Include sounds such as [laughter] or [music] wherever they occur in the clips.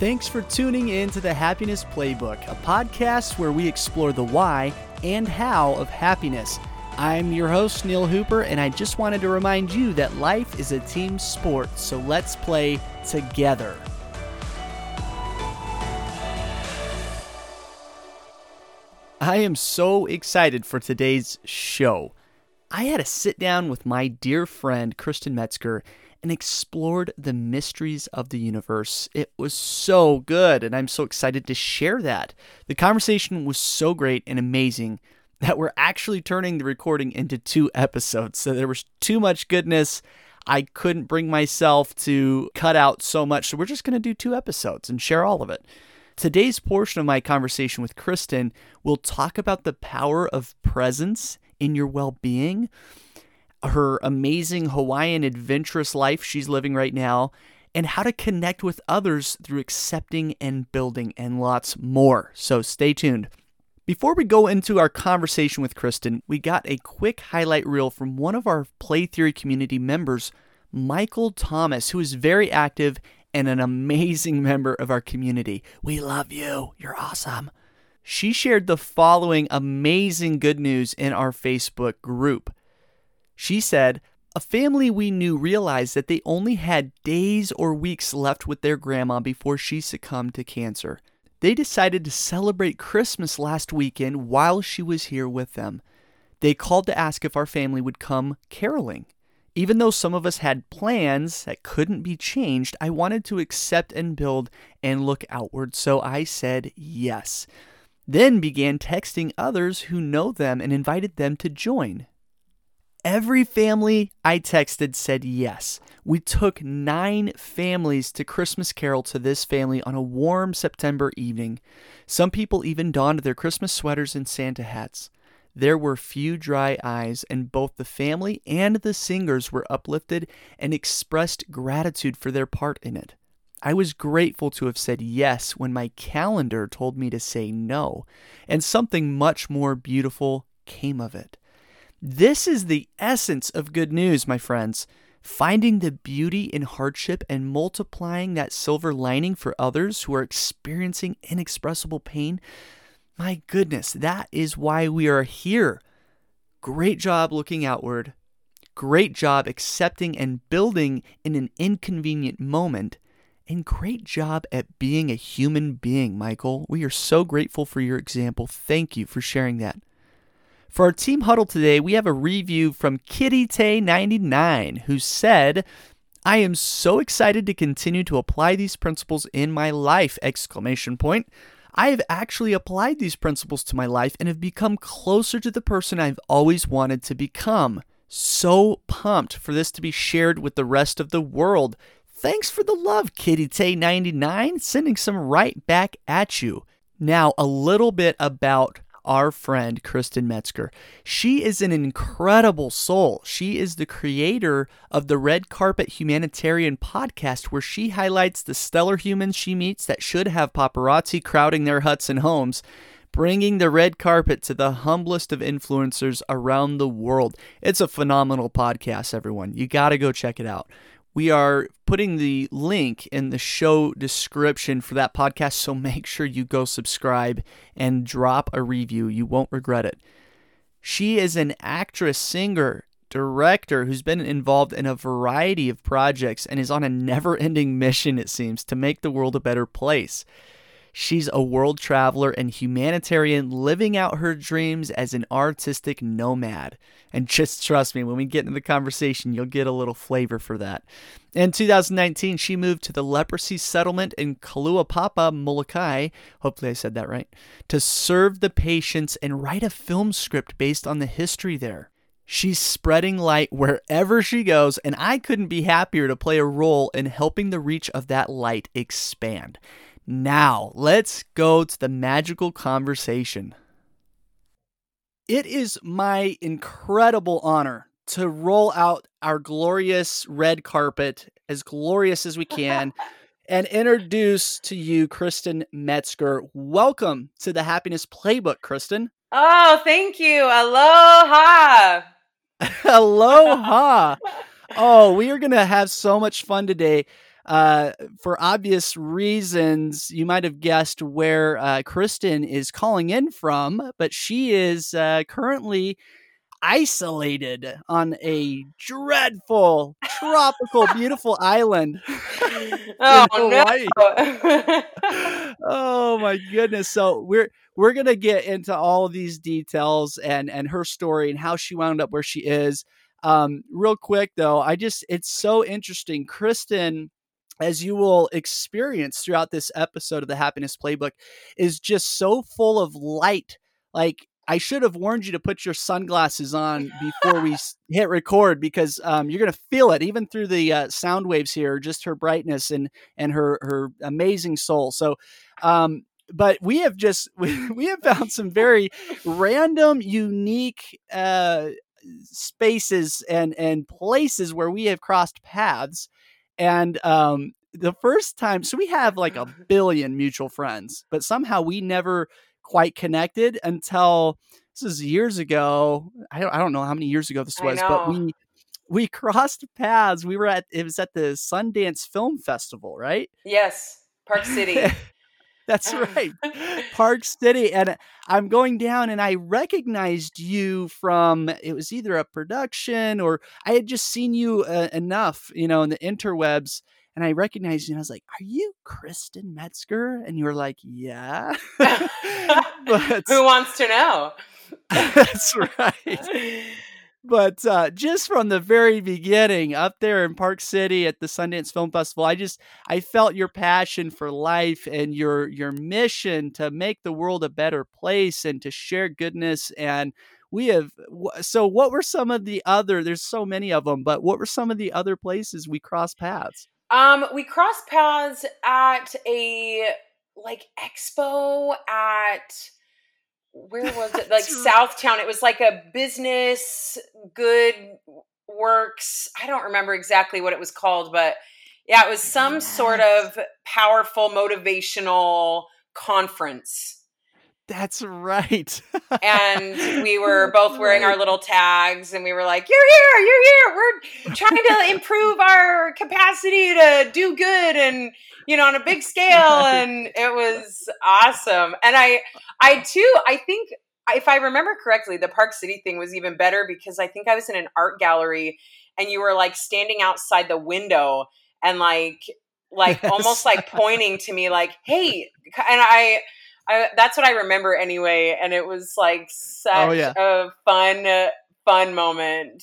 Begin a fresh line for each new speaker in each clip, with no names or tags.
Thanks for tuning in to the Happiness Playbook, a podcast where we explore the why and how of happiness. I'm your host, Neil Hooper, and I just wanted to remind you that life is a team sport, so let's play together. I am so excited for today's show. I had a sit down with my dear friend, Kristen Metzger, and explored the mysteries of the universe. It was so good, and I'm so excited to share that. The conversation was so great and amazing that we're actually turning the recording into two episodes. So there was too much goodness. I couldn't bring myself to cut out so much. So we're just going to do two episodes and share all of it. Today's portion of my conversation with Kristen will talk about the power of presence in your well being her amazing Hawaiian adventurous life she's living right now, and how to connect with others through accepting and building, and lots more. So stay tuned. Before we go into our conversation with Kristen, we got a quick highlight reel from one of our Play Theory community members, Michael Thomas, who is very active and an amazing [laughs] member of our community. We love you. You're awesome. She shared the following amazing good news in our Facebook group. She said, a family we knew realized that they only had days or weeks left with their grandma before she succumbed to cancer. They decided to celebrate Christmas last weekend while she was here with them. They called to ask if our family would come caroling. Even though some of us had plans that couldn't be changed, I wanted to accept and build and look outward, so I said yes. Then began texting others who know them and invited them to join. Every family I texted said yes. We took nine families to Christmas Carol to this family on a warm September evening. Some people even donned their Christmas sweaters and Santa hats. There were few dry eyes, and both the family and the singers were uplifted and expressed gratitude for their part in it. I was grateful to have said yes when my calendar told me to say no, and something much more beautiful came of it. This is the essence of good news, my friends. Finding the beauty in hardship and multiplying that silver lining for others who are experiencing inexpressible pain. My goodness, that is why we are here. Great job looking outward. Great job accepting and building in an inconvenient moment. And great job at being a human being, Michael. We are so grateful for your example. Thank you for sharing that. For our team huddle today, we have a review from Kitty Tay 99 who said, I am so excited to continue to apply these principles in my life! Exclamation point. I have actually applied these principles to my life and have become closer to the person I've always wanted to become. So pumped for this to be shared with the rest of the world. Thanks for the love, Kitty Tay 99, sending some right back at you. Now, a little bit about our friend Kristen Metzger. She is an incredible soul. She is the creator of the Red Carpet Humanitarian podcast, where she highlights the stellar humans she meets that should have paparazzi crowding their huts and homes. Bringing the red carpet to the humblest of influencers around the world. It's a phenomenal podcast, everyone. You got to go check it out. We are putting the link in the show description for that podcast, so [laughs] make sure you go subscribe and drop a review. You won't regret it. She is an actress, singer, director who's been involved in a variety of projects and is on a never ending [laughs] mission, it seems, to make the world a better place. She's a world traveler and humanitarian living out her dreams as an artistic nomad. And just [laughs] trust me, when we get into the conversation, you'll get a little flavor for that. In 2019, she moved to the leprosy settlement in Kalaupapa, Molokai, hopefully I said that right, to serve the patients and write a film script based on the history there. She's spreading light wherever she goes, and I couldn't be happier to play a role in helping the reach of that light expand. Now, let's go to the magical conversation. It is my incredible honor to roll out our glorious red carpet, as glorious as we can, [laughs] and introduce to you Kristen Metzger. Welcome to the Happiness Playbook, Kristen.
Oh, thank you. Aloha. [laughs]
Aloha. [laughs] oh, we are going to have so much fun today. Uh, for obvious reasons, you might have guessed where uh, Kristen is calling in from, but she is uh, currently isolated on a dreadful, tropical, beautiful island. [laughs]
oh no! [laughs]
oh my goodness! So we're we're gonna get into all of these details and and her story and how she wound up where she is. Um, real quick though, I just it's so interesting. Kristen as you will experience throughout this episode of the happiness playbook is just so full of light like I should have warned you to put your sunglasses on before we hit record because um, you're going to feel it even through the uh, sound waves here, just her brightness and and her her amazing soul. So, um, but we have just [laughs] we, have found some very random, unique uh, spaces and and places where we have crossed paths, and um, the first time, so we have like a [laughs] billion mutual friends, but somehow we never quite connected until this is years ago. I don't, I don't know how many years ago this was, but we we [laughs] crossed paths. We were at it was at the Sundance Film Festival, right?
Yes, Park City. [laughs]
That's [laughs] right. Park City. And I'm going down and I recognized you from it was either a production or I had just seen you uh, enough, you know, in the interwebs and I recognized you and I was like, Are you Kristen Metzger? And you were like, Yeah. [laughs] [laughs]
but who wants to know?
that's right. But uh, just from the very beginning, up there in Park City at the Sundance Film Festival, I just I felt your passion for life and your your mission to make the world a better place and to share goodness. And we have so what were some of the other? There's so many of them, but what were some of the other places we crossed paths?
Um, we crossed paths at a like expo at where was it? [laughs] Like Southtown. It was like a business good works. I don't remember exactly what it was called, but yeah, it was some yes. sort of powerful motivational conference.
That's right.
and we were [laughs] both wearing our little tags and we were like, You're here, you're here. We're trying to [laughs] improve our capacity to do good and you know, on a big scale. And it was awesome. And I I too, I think if I remember correctly, the Park City thing was even better because I think I was in an art gallery and you were like standing outside the window and like like [laughs] yes. almost like pointing to me like, hey, and I I, that's what I remember anyway, and it was like such oh, yeah. a fun, fun moment.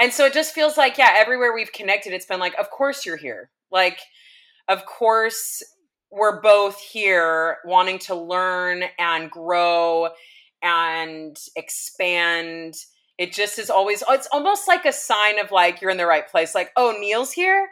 And so it just feels like, yeah, everywhere we've connected, it's been like, of course you're here. Like, of course we're both here wanting to learn and grow and expand. It just is always, oh, it's almost like a sign of like you're in the right place. Like, oh, Neil's here.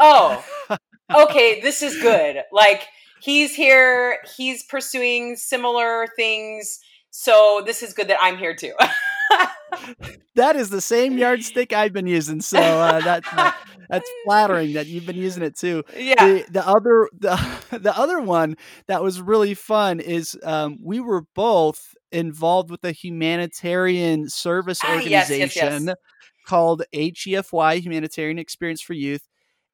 Oh, [laughs] okay, this is good. Like, he's here. He's pursuing similar things. So this is good that I'm here too. [laughs]
that is the same yardstick I've been using. So uh, that's uh, that's flattering that you've been using it too.
Yeah.
The, the other the [laughs] the other one that was really fun is um, we were both involved with a humanitarian service organization ah, yes, yes, yes. called HEFY Humanitarian Experience for Youth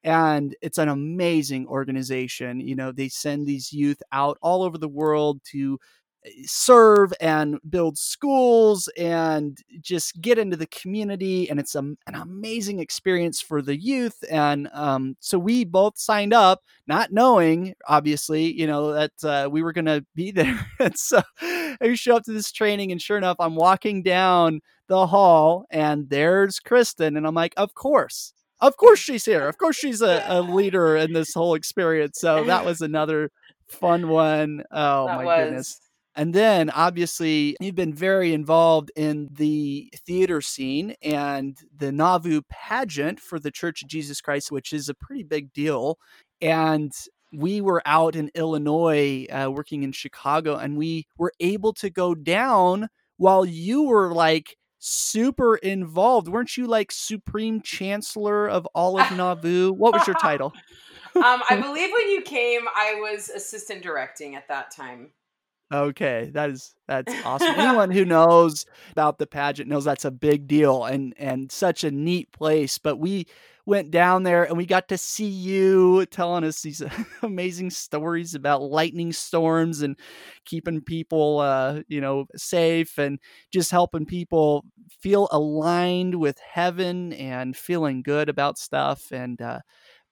and it's an amazing organization. You know, they send these youth out all over the world to eh, serve and build schools and just get into the community and it's a, an amazing experience for the youth and um, so we both signed up not knowing obviously you know that uh, we were going to be [laughs] there and so i show up to this training and sure enough i'm walking down the hall and there's kristen and i'm like of course of course she's here. Of course she's a, a leader in this whole experience. So [laughs] that was another fun one. Oh that my was. goodness. And then obviously you've been very involved in the theater scene and the Nauvoo pageant for the Church of Jesus Christ, which is a pretty big deal. And we were out in Illinois uh, working in Chicago and we were able to go down while you were like super involved. Weren't you like supreme chancellor of all of [laughs] Nauvoo? What was your title?
um, I [laughs] believe when you came, I was assistant directing at that time.
Okay, that is that's awesome. [laughs] Anyone who knows about the pageant knows that's a big deal and and such a neat place. But we went down there and we got to see you telling us these [laughs] amazing stories about lightning storms and keeping people, uh, you know, safe and just helping people feel aligned with heaven and feeling good about stuff. And, uh,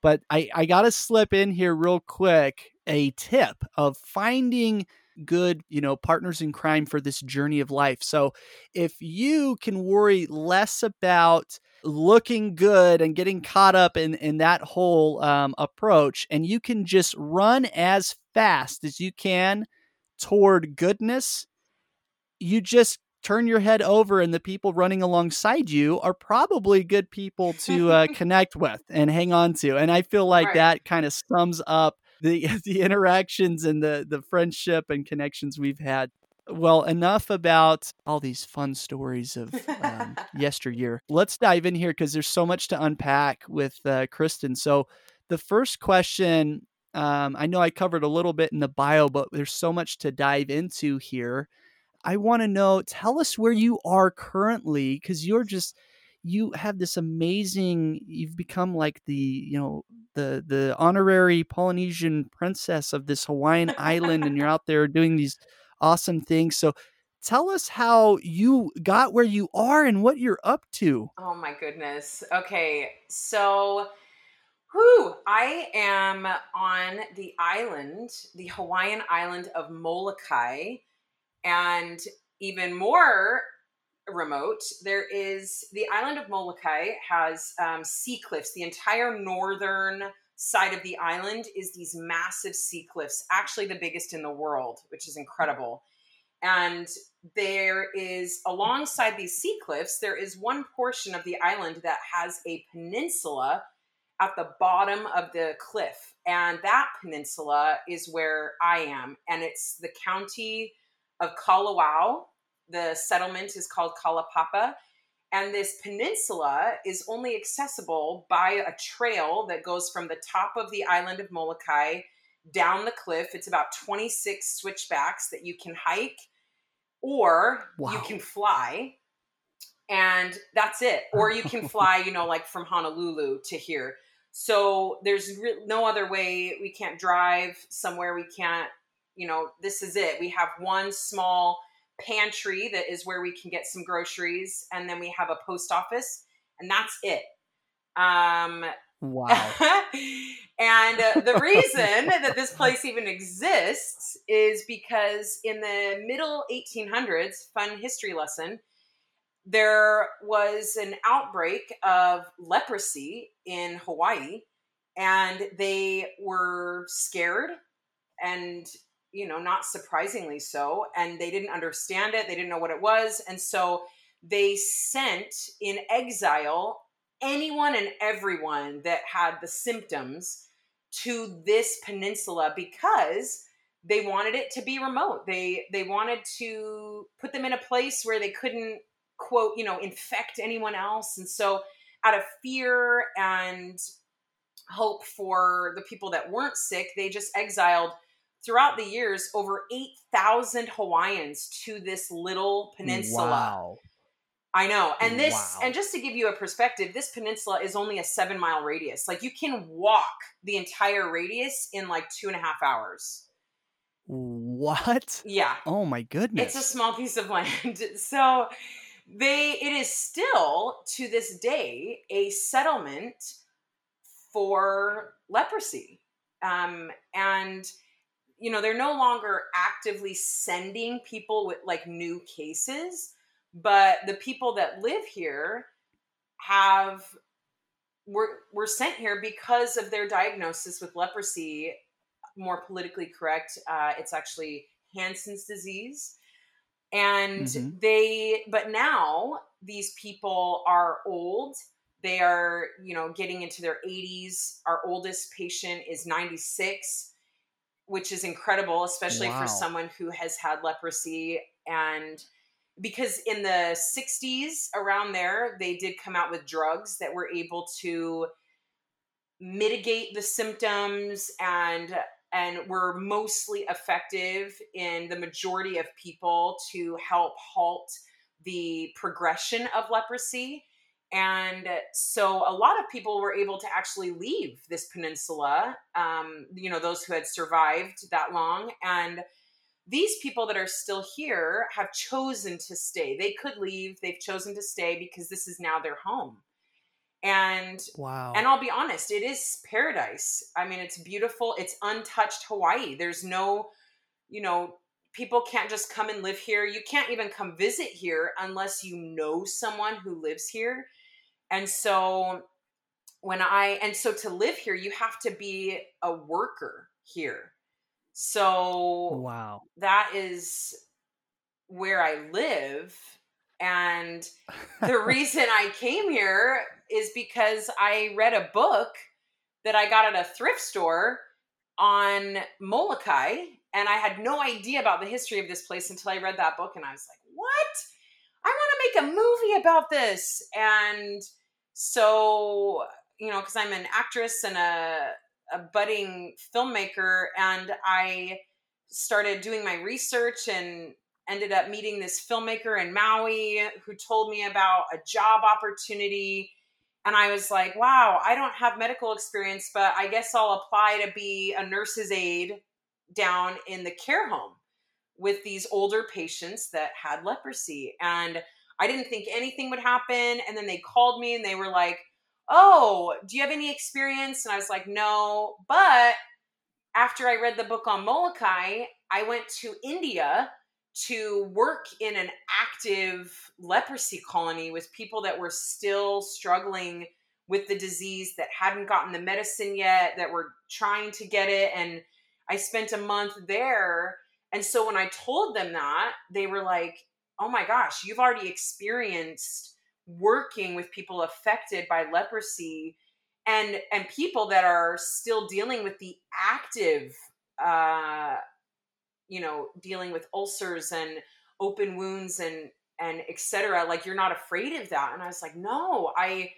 but I, I got to slip in here real quick a tip of finding good, you know, partners in crime for this journey of life. So if you can worry less about looking good and getting caught up in, in that whole um, approach, and you can just run as fast as you can toward goodness, you just turn your head over and the people running alongside you are probably good people to uh, [laughs] connect with and hang on to and i feel like right. that kind of sums up the [laughs] the interactions and the the friendship and connections we've had well, enough about all these fun stories of um, [laughs] yesteryear. Let's dive in here because there's so much to unpack with uh, Kristen. So, the first question um, I know I covered a little bit in the bio, but there's so much to dive into here. I want to know, tell us where you are currently because you're just you have this amazing you've become like the you know the the honorary polynesian princess of this hawaiian island and you're [laughs] out there doing these awesome things so tell us how you got where you are and what you're up to
oh my goodness okay so who I am on the island, the Hawaiian island of Molokai. And even more remote, there is the island of Molokai has um, sea cliffs. The entire northern side of the island is these massive sea cliffs, actually the biggest in the world, which is incredible. And there is alongside these sea cliffs, there is one portion of the island that has a peninsula at the bottom of the cliff. And that peninsula is where I am. And it's the county of Kalawao the settlement is called Kalaupapa. And this peninsula is only accessible by a trail that goes from the top of the island of Molokai down the cliff. It's about 26 switchbacks that you can hike or wow. you can fly. And that's it. Or you can [laughs] fly, you know, like from Honolulu to here. So there's re- no other way. We can't drive somewhere. We can't, you know, this is it. We have one small pantry that is where we can get some groceries, and then we have a post office, and that's it. Um,
wow. [laughs]
and uh, the reason that this place even exists is because in the middle 1800s, fun history lesson, there was an outbreak of leprosy in Hawaii, and they were scared and you know, not surprisingly so. And they didn't understand it, they didn't know what it was. And so they sent in exile anyone and everyone that had the symptoms to this peninsula because they wanted it to be remote. They they wanted to put them in a place where they couldn't quote, you know, infect anyone else. And so out of fear and hope for the people that weren't sick, they just exiled throughout the years over 8,000 Hawaiians to this little peninsula. Wow. I know. And this, wow. and just to give you a perspective, this peninsula is only a seven mile radius. Like you can walk the entire radius in like two and a half hours.
What?
Yeah.
Oh my goodness.
It's a small piece of [laughs] land. so they, it is still to this day a settlement for leprosy. Um, and you know they're no longer actively sending people with like new cases but the people that live here have were were sent here because of their diagnosis with leprosy. More politically correct uh, it's actually hansen's disease. And mm-hmm. they but now these people are old. They are you know getting into their 80s our oldest patient is 96 which is incredible, especially wow. for someone who has had leprosy. And because in the 60s, around there, they did come out with drugs that were able to mitigate the symptoms and and were mostly effective in the majority of people to help halt the progression of leprosy And so a lot of people were able to actually leave this peninsula, um, you know, those who had survived that long. And these people that are still here have chosen to stay. They could leave, they've chosen to stay because this is now their home. And
wow.
And I'll be honest, it is paradise. I mean, it's beautiful. It's untouched Hawaii. There's no, you know, people can't just come and live here. You can't even come visit here unless you know someone who lives here. And so when I and so to live here, you have to be a worker here. So
wow.
That is where I live and the [laughs] reason I came here is because I read a book that I got at a thrift store on Molokai and I had no idea about the history of this place until I read that book and I was like, "What? Make a movie about this." And so, you know, cuz I'm an actress and a a budding filmmaker and I started doing my research and ended up meeting this filmmaker in Maui who told me about a job opportunity and I was like, wow, I don't have medical experience, but I guess I'll apply to be a nurse's aide down in the care home with these older patients that had leprosy. And I didn't think anything would happen. And then they called me and they were like, oh, do you have any experience? And I was like, no. But after I read the book on Molokai, I went to India to work in an active leprosy colony with people that were still struggling with the disease that hadn't gotten the medicine yet that were trying to get it and i spent a month there and so when i told them that they were like oh my gosh you've already experienced working with people affected by leprosy and and people that are still dealing with the active uh you know dealing with ulcers and open wounds and and etc like you're not afraid of that. And i was like no i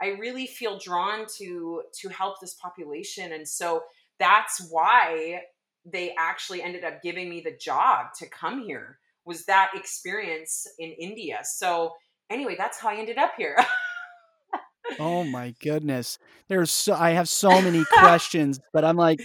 i really feel drawn to to help this population. And so that's why they actually ended up giving me the job to come here was that experience in india. So anyway that's how i ended up here.
Oh my goodness. There's so i have [laughs] so many questions but i'm like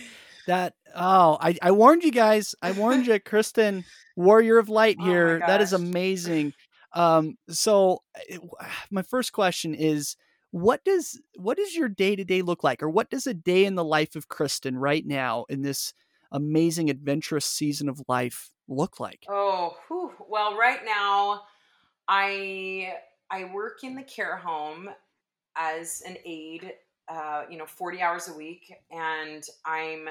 that oh I, I warned you guys. I warned you kristen warrior of light oh here. Oh that is amazing. Um so it, [sighs] my first question is what does what does your day to day look like? Or what does a day in the life of kristen right now in this amazing adventurous season of life look like?
Oh whew. well right now i i work in the care home as an aide uh, you know 40 hours a week and i'm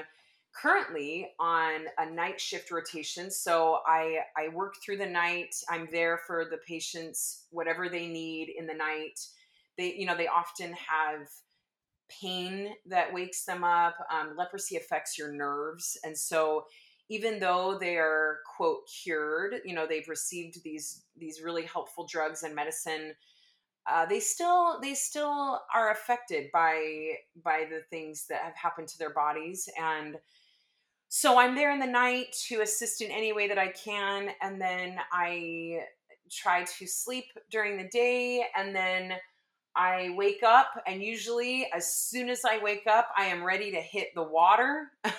currently on a night shift rotation so i i work through the night. I'm there for the patients whatever they need in the night. They you know they often have pain that wakes them up um, leprosy affects your nerves and so even though they are quote cured you know they've received these these really helpful drugs and medicine uh, they still they still are affected by by the things that have happened to their bodies and so I'm there in the night to assist in any way that I can. And then I try to sleep during the day. And then I wake up. And usually, as soon as I wake up, I am ready to hit the water. [laughs]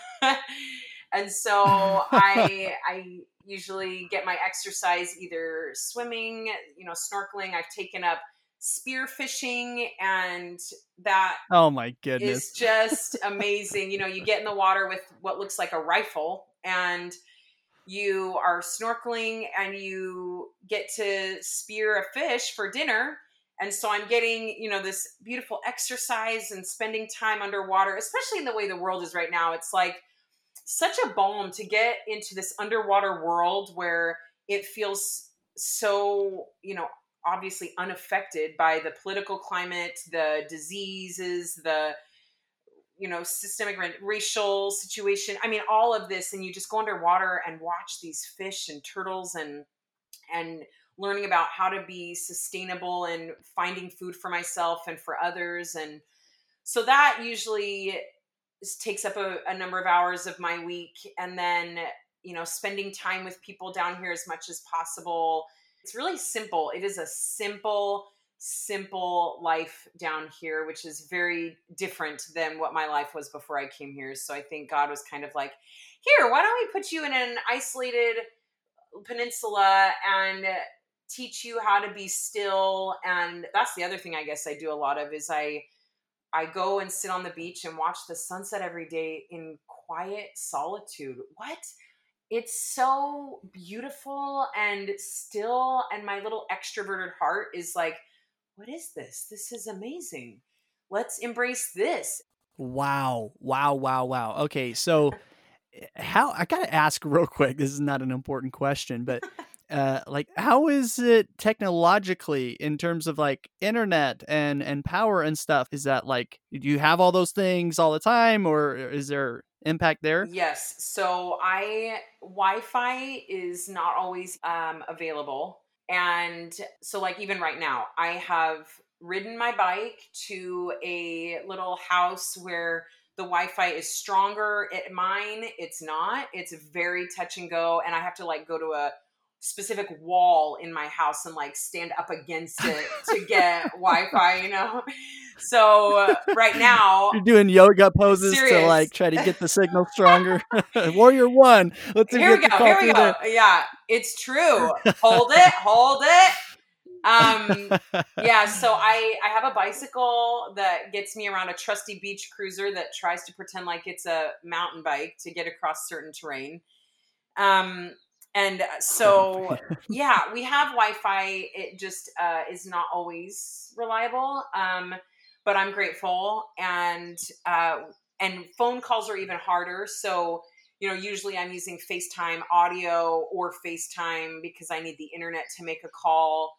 and so [laughs] I, I usually get my exercise either swimming, you know, snorkeling. I've taken up spear fishing and that
oh my goodness.
is just [laughs] amazing. You know you get in the water with what looks like a rifle and you are snorkeling and you get to spear a fish for dinner. And so i'm getting you know this beautiful exercise and spending time underwater especially in the way the world is right now. It's like such a balm to get into this underwater world where it feels so you know obviously unaffected by the political climate, the diseases, the you know systemic racial situation. I mean, all of this, and you just go underwater and watch these fish and turtles and and learning about how to be sustainable and finding food for myself and for others and so that usually takes up a, a, number of hours of my week and then you know spending time with people down here as much as possible it's really simple. It is a simple, simple life down here, which is very different than what my life was before I came here. So I think God was kind of like, here, why don't we put you in an isolated peninsula and teach you how to be still and that's the other thing i guess i do a lot of is i i go and sit on the beach and watch the sunset every day in quiet solitude. What? It's so beautiful and still and my little extroverted heart is like what is this? This is amazing. Let's embrace this.
Wow. Wow wow wow. Okay so eh, how i gotta ask real quick this is not an important question but [laughs] uh, like how is it technologically in terms of like internet and and power and stuff is that like do you have all those things all the time or is there impact there
yes so i wi-fi is not always um, available and so like even right now i have ridden my bike to a little house where the Wi-Fi is stronger. At mine, it's not. It's very touch and go, and I have to like go to a specific wall in my house and like stand up against [laughs] it to get Wi-Fi, you know. So uh, right now [laughs]
you're doing yoga poses serious. to like try to get the signal [laughs] stronger. Warrior one.
Let's here we go. Here we go. Yeah, it's true. Hold it. Hold it. Um. Yeah. So I I have a bicycle that gets me around a trusty beach cruiser that tries to pretend like it's a mountain bike to get across certain terrain. Um, and uh, so [laughs] yeah we have wi-fi it just uh, is not always reliable um, but i'm grateful and uh, and phone calls are even harder. So you know usually i'm using facetime audio or facetime because i need the internet to make a call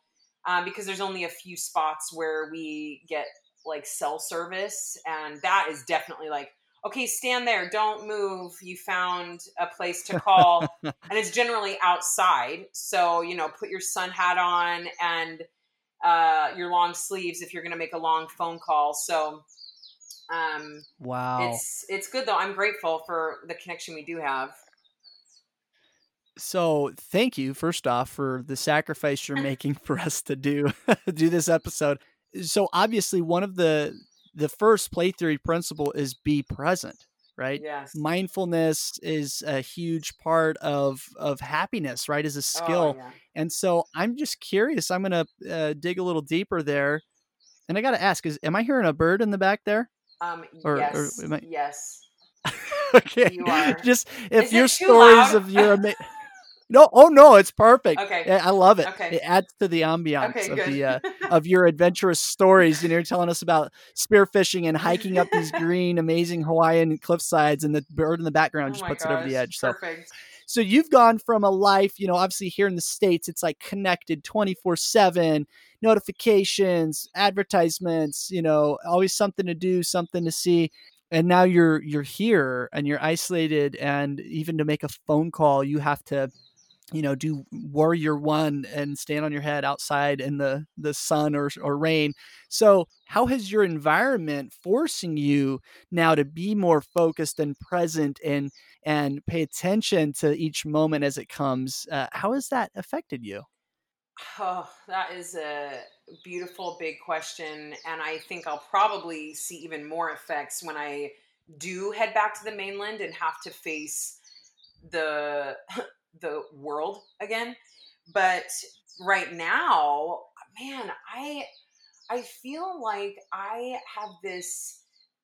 um, because there's only a few spots where we get like cell service and that is definitely like okay, stand there, don't move. You found a place to call. [laughs] and it's generally outside. So, you know, put your sun hat on and uh, your long sleeves if you're going to make a long phone call. So, um,
wow.
It's, it's good though. I'm grateful for the connection we do have.
So, thank you first off for the sacrifice you're [laughs] making for us to do [laughs] do this episode. So, obviously, one of the the first play theory principle is be present right?
Yes.
Mindfulness is a huge part of of happiness right as a oh, skill. oh, yeah. and so i'm just curious i'm gonna uh, dig a little deeper there and i gotta ask is am i hearing a bird in the back there?
Um or, yes or I... yes. [laughs]
Okay just if is your stories of your [laughs] ama- No, oh no, it's perfect.
Okay,
I love it.
Okay,
it adds to the ambiance
okay,
of the uh, [laughs] of your adventurous stories. You know, you're telling us about spearfishing and hiking up these [laughs] green, amazing Hawaiian cliff sides, and the bird in the background oh just puts gosh, it over the edge.
So, perfect.
So you've gone from a life, you know, obviously here in the states, it's like connected 24 seven, notifications, advertisements, you know, always something to do, something to see and now you're you're here and you're isolated and even to make a phone call you have to you know do warrior one and stand on your head outside in the the sun or, or rain. So how has your environment forcing you now to be more focused and present and and pay attention to each moment as it comes uh, how has that affected you?
Oh that is a beautiful big question and i think i'll probably see even more effects when i do head back to the mainland and have to face the the world again. But right now, man, I I feel like I have this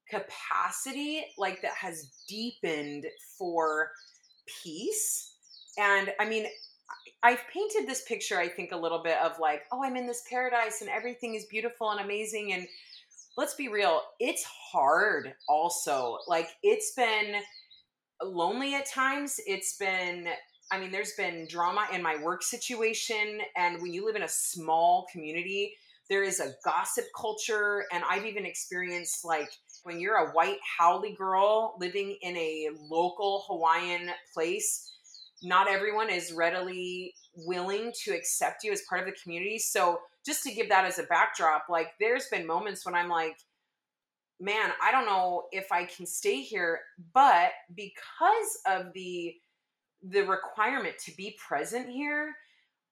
capacity like that has deepened for peace. And I mean, I've painted this picture, I think, a little bit of like, oh, I'm in this paradise and everything is beautiful and amazing. And let's be real, it's hard also. Like, it's been lonely at times. It's been I mean, there's been drama in my work situation. And when you live in a small community, there is a gossip culture. And I've even experienced like when you're a white haole girl living in a local Hawaiian place, not everyone is readily willing to accept you as part of the community. So, just to give that as a backdrop, like there's been moments when I'm like, man, I don't know if I can stay here. But because of the the requirement to be present here,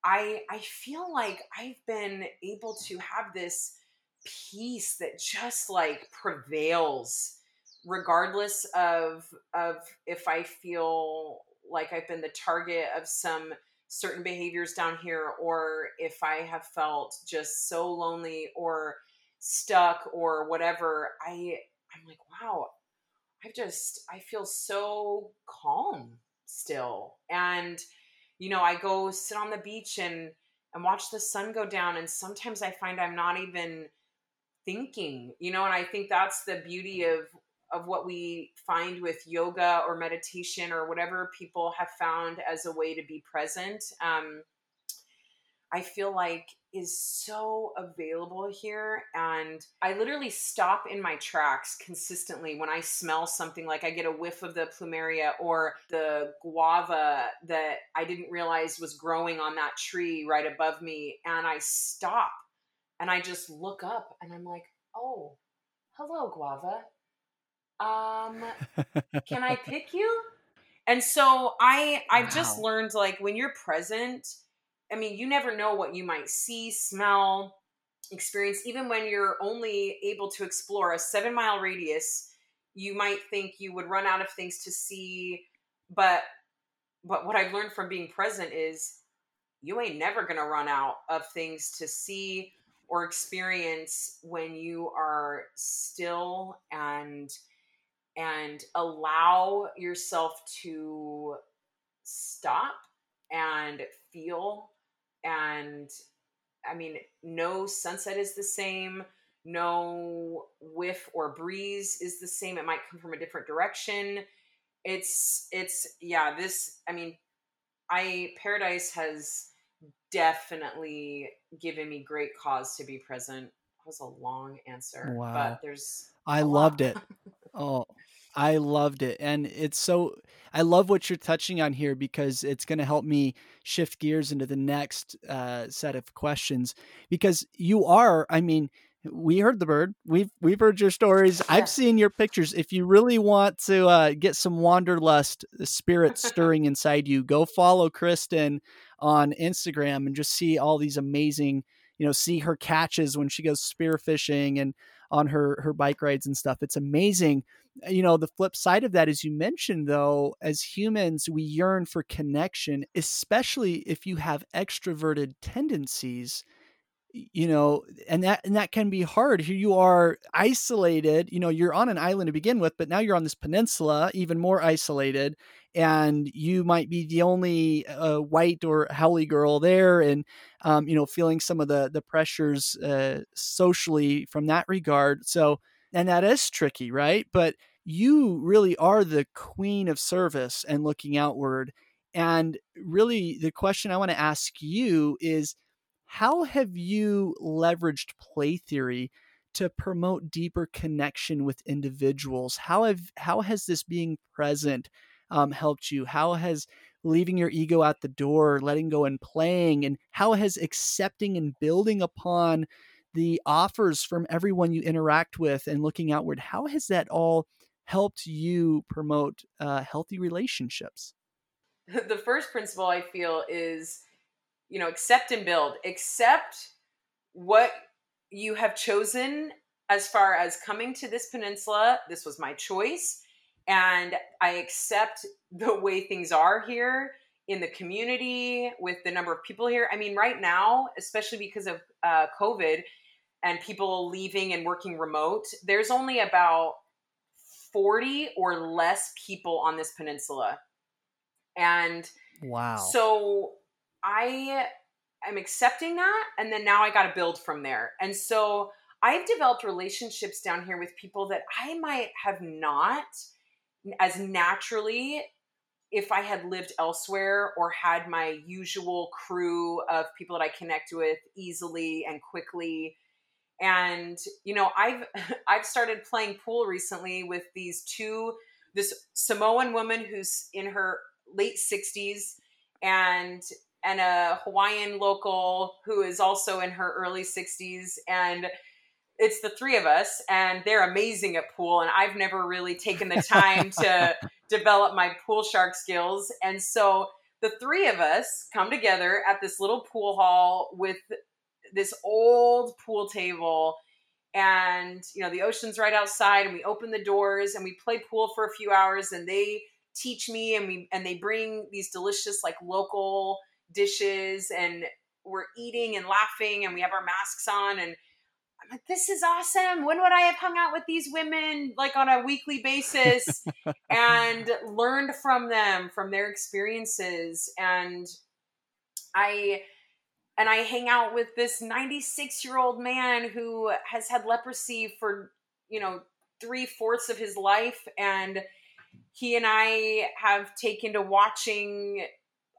I I feel like I've been able to have this peace that just like prevails regardless of of if I feel like I've been the target of some certain behaviors down here or if I have felt just so lonely or stuck or whatever I I'm like wow I've just I feel so calm still. And you know I go sit on the beach and and watch the sun go down and sometimes I find I'm not even thinking you know and I think that's the beauty of of what we find with yoga or meditation or whatever people have found as a way to be present. Um, i feel like is so available here and i literally stop in my tracks consistently when i smell something like i get a whiff of the plumeria or the guava that i didn't realize was growing on that tree right above me and i stop and i just look up and i'm like oh hello guava um can i [laughs] pick you and so i i've wow. just learned like when you're present i mean you never know what you might see smell experience. Even when you're only able to explore a seven mile radius you might think you would run out of things to see. But but what i've learned from being present is you ain't never gonna run out of things to see or experience when you are still and and allow yourself to stop and feel and i mean no sunset is the same no whiff or breeze is the same. It might come from a different direction. It's it's yeah this i mean i paradise has definitely given me great cause to be present. That was a long answer wow. but there's
i loved it. [laughs] Oh I loved it. And it's so, I love what you're touching on here because it's going to help me shift gears into the next uh, set of questions. Because you are, I mean, we heard the bird. We've we've heard your stories. I've seen your pictures. If you really want to uh, get some wanderlust spirit [laughs] stirring inside you, go follow Kristen on Instagram and just see all these amazing, you know, see her catches when she goes spearfishing and on her her bike rides and stuff. It's amazing. You know, the flip side of that, as you mentioned, though, as humans, we yearn for connection, especially if you have extroverted tendencies you know and that and that can be hard. Here you are isolated you know you're on an island to begin with but now you're on this peninsula even more isolated and you might be the only uh, white or haole girl there and um, you know feeling some of the the pressures uh, socially from that regard. So and that is tricky right but you really are the queen of service and looking outward and really the question i want to ask you is how have you leveraged play theory to promote deeper connection with individuals? How have how has this being present um, helped you? How has leaving your ego at the door, letting go and playing, and how has accepting and building upon the offers from everyone you interact with and looking outward, how has that all helped you promote uh, healthy relationships? [laughs]
The first principle I feel is you know, accept and build. Accept what you have chosen as far as coming to this peninsula. This was my choice. And I accept the way things are here in the community with the number of people here. I mean, right now, especially because of uh, COVID and people leaving and working remote, there's only about 40 or less people on this peninsula. And
wow.
So I am accepting that and then now I got to build from there. And so I've developed relationships down here with people that I might have not as naturally if I had lived elsewhere or had my usual crew of people that I connect with easily and quickly. And you know, I've [laughs] I've started playing pool recently with these two this Samoan woman who's in her late 60s and and a Hawaiian local who is also in her early 60s. And it's the three of us, and they're amazing at pool. And I've never really taken the time to [laughs] develop my pool shark skills. And so, the three of us come together at this little pool hall with this old pool table and you know the ocean's right outside and we open the doors and we play pool for a few hours and they teach me and we and they bring these delicious like local dishes and we're eating and laughing and we have our masks on and I'm like, this is awesome. When would I have hung out with these women like on a weekly basis [laughs] and learned from them, from their experiences? And I and I hang out with this 96 year old man who has had leprosy for, you know, three fourths of his life. And he and I have taken to watching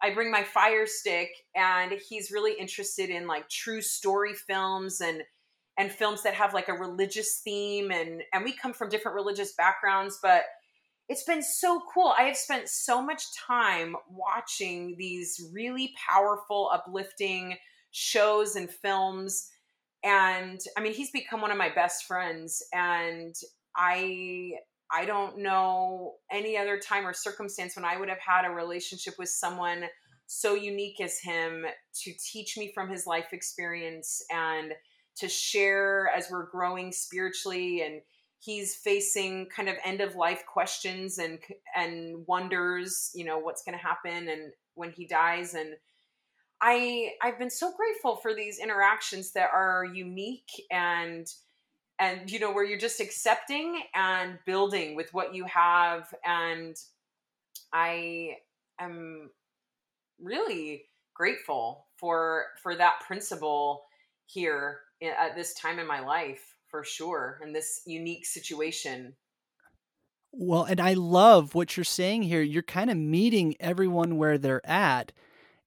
I bring my fire stick and he's really interested in like true story films and and films that have like a religious theme and and we come from different religious backgrounds but it's been so cool. I have spent so much time watching these really powerful, uplifting shows and films. And I mean, he's become one of my best friends. And I I don't know any other time or circumstance when I would have had a relationship with someone so unique as him to teach me from his life experience and to share as we're growing spiritually and he's facing kind of end of life questions and and wonders you know what's going to happen and when he dies and i i've been so grateful for these interactions that are unique and and you know where you're just accepting and building with what you have and i am really grateful for for that principle here eh, at this time in my life for sure in this unique situation
well and i love what you're saying here you're kind of meeting everyone where they're at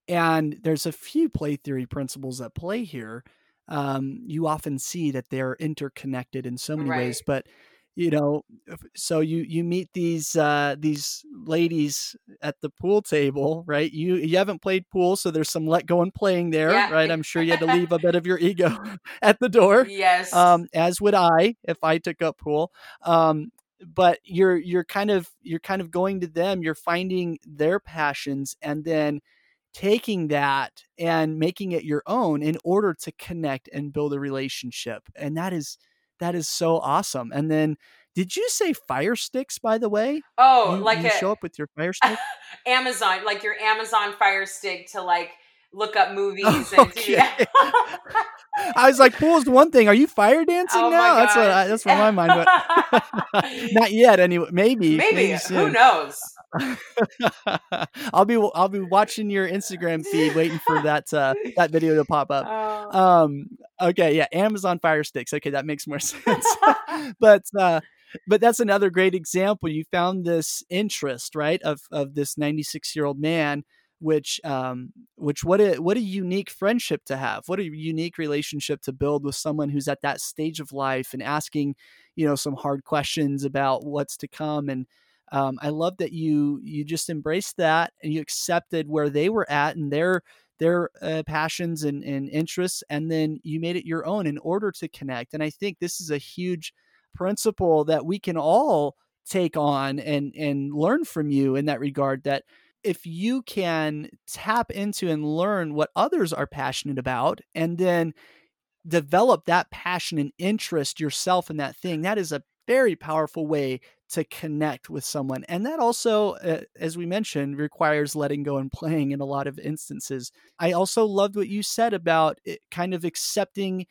and there's a few play theory principles at play here um, you often see that they're interconnected in so many right. ways. But you know, so you you meet these uh, these ladies at the pool table, right? You you haven't played pool, so there's some let go and playing there, yeah. right? I'm sure you had to leave a bit of your ego [laughs] [laughs] at the door.
Yes.
Um, as would I if I took up pool. Um, but you're you're kind of you're kind of going to them. You're finding their passions, and then taking that and making it your own in order to connect and build a relationship and that is that is so awesome and then did you say fire sticks by the way
oh
you,
like
you
a,
show up with your fire [laughs] stick
amazon like your amazon fire stick to like look up [laughs] movies and do that. [laughs]
I was like, pool's one thing. Are you fire dancing oh now? That's what I, that's what my mind went. Not yet, anyway. Maybe.
Maybe. maybe Who knows? [laughs]
I'll be I'll be watching your Instagram feed, waiting for that uh, that video to pop up. Oh. Um. Okay. Yeah. Amazon Fire Sticks. Okay, that makes more [laughs] sense. [laughs] but uh, but that's another great example. You found this interest, right, of of this 96 year old man which um, which what a what a unique friendship to have what a unique relationship to build with someone who's at that stage of life and asking you know some hard questions about what's to come and um, i love that you you just embraced that and you accepted where they were at and their their uh, passions and, and interests and then you made it your own in order to connect and i think this is a huge principle that we can all take on and and learn from you in that regard that if you can tap into and learn what others are passionate about and then develop that passion and interest yourself in that thing, that is a very powerful way to connect with someone. And that also, uh, as we mentioned, requires letting go and playing in a lot of instances. I also loved what you said about kind of accepting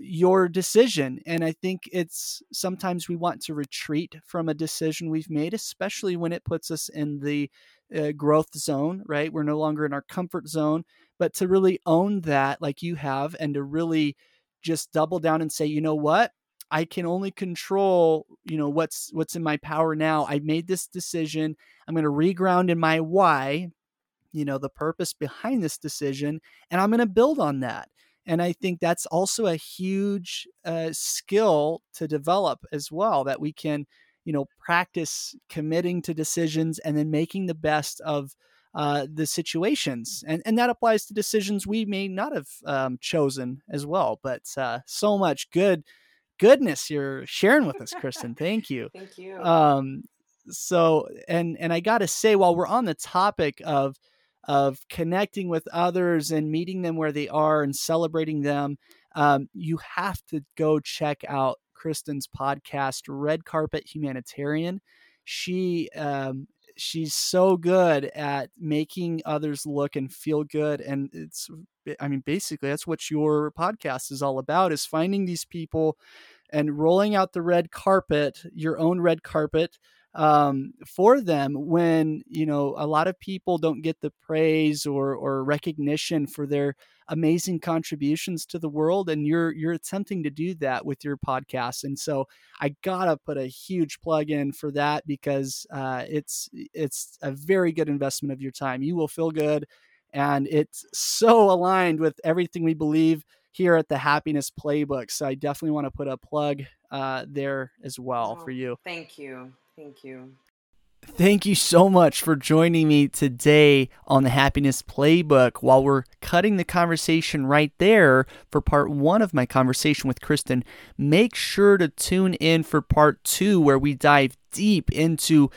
your decision. And I think it's sometimes we want to retreat from a decision we've made, especially when it puts us in the uh, growth zone, right? We're no longer in our comfort zone, but to really own that like you have and to really just double down and say, you know what? I can only control, you know, what's what's in my power now. I made this decision. I'm going to reground in my why, you know, the purpose behind this decision, and I'm going to build on that. And I think that's also a huge uh, skill to develop as well that we can you know practice committing to decisions and then making the best of uh, the situations and and that applies to decisions we may not have um, chosen as well but uh, so much good goodness you're sharing with us kristen thank you
thank you
um so and and i gotta say while we're on the topic of of connecting with others and meeting them where they are and celebrating them, um, you have to go check out Kristen's podcast, Red Carpet Humanitarian. She um, she's so good at making others look and feel good and it's i mean basically that's what your podcast is all about is finding these people and rolling out the red carpet your own red carpet um, for them when you know a lot of people don't get the praise or or recognition for their amazing contributions to the world and you're you're attempting to do that with your podcast and so i gotta put a huge plug in for that because uh, it's it's a very good investment of your time. You will feel good and it's so aligned with everything we believe here at the happiness playbook so i definitely want to put a plug uh, there as well oh, for you.
thank you. Thank you.
Thank you so much for joining me today on the Happiness Playbook. While we're cutting the conversation right there for part one of my conversation with Kristen, make sure to tune in for part two, where we dive deep into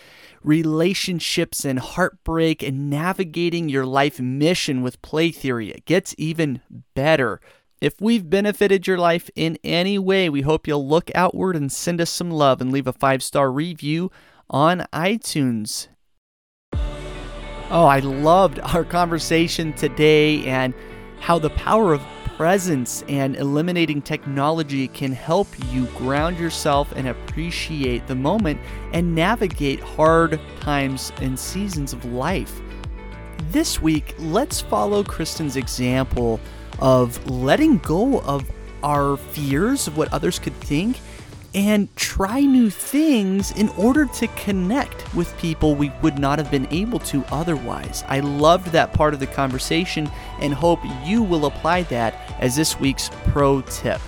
relationships and heartbreak and navigating your life mission with play theory. It gets even better. If we've benefited your life in any way, we hope you'll look outward and send us some love and leave a five star review on iTunes. Oh, I loved our conversation today and how the power of presence and eliminating technology can help you ground yourself and appreciate the moment and navigate hard times and seasons of life. This week, let's follow Kristen's example of letting go of our fears of what others could think and try new things in order to connect with people we would not have been able to otherwise. I loved that part of the conversation and hope you will apply that as this week's pro tip.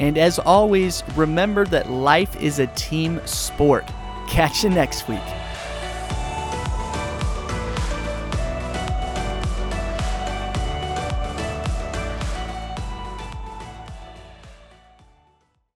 And as always, remember that life is a team sport. Catch you next week.